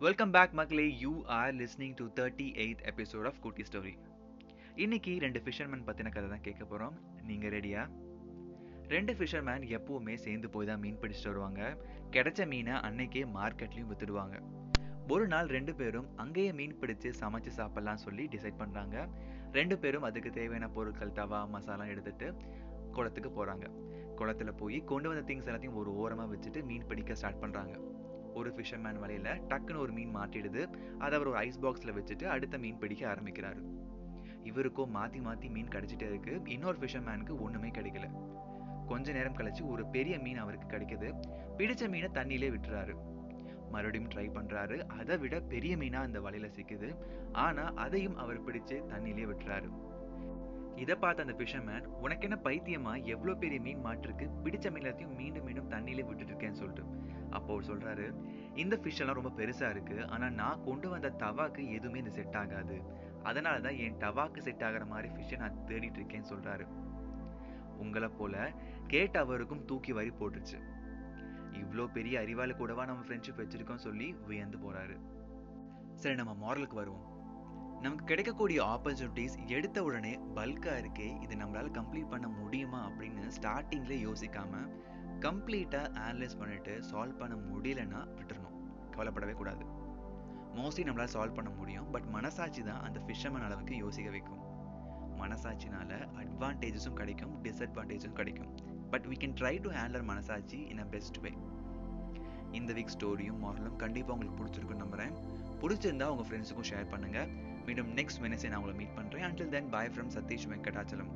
Welcome back மக்களே. You are listening to thirty eighth episode of குட்டி story இன்னைக்கு ரெண்டு ஃபிஷர்மேன் பற்றின கதை தான் கேட்க போகிறோம் நீங்கள் ரெடியா ரெண்டு ஃபிஷர்மேன் எப்போவுமே சேர்ந்து போய் தான் மீன் பிடிச்சிட்டு வருவாங்க. கிடைச்ச மீனை அன்னைக்கே மார்க்கெட்லேயும் விற்றுடுவாங்க ஒரு நாள் ரெண்டு பேரும் அங்கேயே மீன் பிடிச்சு சமைச்சு சாப்பிட்லாம் சொல்லி டிசைட் பண்ணுறாங்க ரெண்டு பேரும் அதுக்கு தேவையான பொருட்கள் தவா மசாலா எடுத்துட்டு குளத்துக்கு போகிறாங்க குளத்துல போய் கொண்டு வந்த திங்ஸ் எல்லாத்தையும் ஒரு ஓரமாக வச்சுட்டு மீன் பிடிக்க ஸ்டார்ட் பண்ணுறாங்க ஒரு ஃபிஷர்மேன் வலையில டக்குன்னு ஒரு மீன் மாட்டிடுது. அதை அவர் ஒரு ஐஸ் பாக்ஸில் வச்சுட்டு அடுத்த மீன் பிடிக்க ஆரம்பிக்கிறாரு. இவருக்கோ மாற்றி மாற்றி மீன் கிடச்சிட்டே இருக்கு. இன்னொரு ஃபிஷர்மேனுக்கு ஒன்றுமே கிடைக்கல. கொஞ்ச நேரம் கழிச்சு ஒரு பெரிய மீன் அவருக்கு கிடைக்குது. பிடிச்ச மீனை தண்ணியிலே விட்டுறாரு. மறுபடியும் ட்ரை பண்றாரு. அதை விட பெரிய மீனாக அந்த வலையில சிக்குது. ஆனா அதையும் அவர் பிடிச்சு தண்ணியிலே விட்டுறாரு. இதை பார்த்த அந்த ஃபிஷர்மேன் உனக்கு என்ன பைத்தியமா? எவ்வளோ பெரிய மீன் மாட்டிருக்கு? பிடிச்ச மீன் எல்லாத்தையும் மீண்டும் மீண்டும் தண்ணியிலே விட்டுட்டு இருக்கேன்னு சொல்லிட்டு. அப்போ அவர் சொல்றாரு இந்த ஃபிஷ் எல்லாம் ரொம்ப பெருசா இருக்கு. ஆனா நான் கொண்டு வந்த தவாக்கு எதுவுமே இந்த செட் ஆகாது. அதனால தான் என் டவாக்கு செட் ஆகிற மாதிரி ஃபிஷ்ஷை நான் தேடிட்டு இருக்கேன்னு சொல்றாரு. உங்களை போல கேட்ட அவருக்கும் தூக்கி வரி போட்டுருச்சு. இவ்வளோ பெரிய அறிவாளி கூடவா நம்ம ஃப்ரெண்ட்ஷிப் வச்சிருக்கோம் சொல்லி வியந்து போறாரு. சரி நம்ம மாரலுக்கு வருவோம். நமக்கு கிடைக்கக்கூடிய ஆப்பர்ச்சுனிட்டிஸ் எடுத்த உடனே பல்காக இருக்கே இது நம்மளால் கம்ப்ளீட் பண்ண முடியுமா அப்படின்னு ஸ்டார்டிங்கில் யோசிக்காமல் கம்ப்ளீட்டாக அனலைஸ் பண்ணிட்டு சால்வ் பண்ண முடியலன்னா விட்டுறணும். கவலைப்படவே கூடாது. மோஸ்ட்லி நம்மளால் சால்வ் பண்ண முடியும். பட் மனசாட்சி தான் அந்த ஃபிஷர்மேன் அளவுக்கு யோசிக்க வைக்கும். மனசாட்சினால அட்வான்டேஜஸும் கிடைக்கும் டிஸ்அட்வான்டேஜும் கிடைக்கும். But we can try to handle மனசாட்சி இன் அ பெஸ்ட் வே இந்த வீக் ஸ்டோரியும் மாரலும் கண்டிப்பாக உங்களுக்கு பிடிச்சிருக்குன்னு நம்புறேன். பிடிச்சிருந்தா உங்கள் ஃப்ரெண்ட்ஸுக்கும் ஷேர் பண்ணுங்கள் மீண்டும் நெக்ஸ்ட் வெனஸ்டே நான் உங்களை மீட் பண்ணுறேன் until then bye from Sathish Venkatachalam.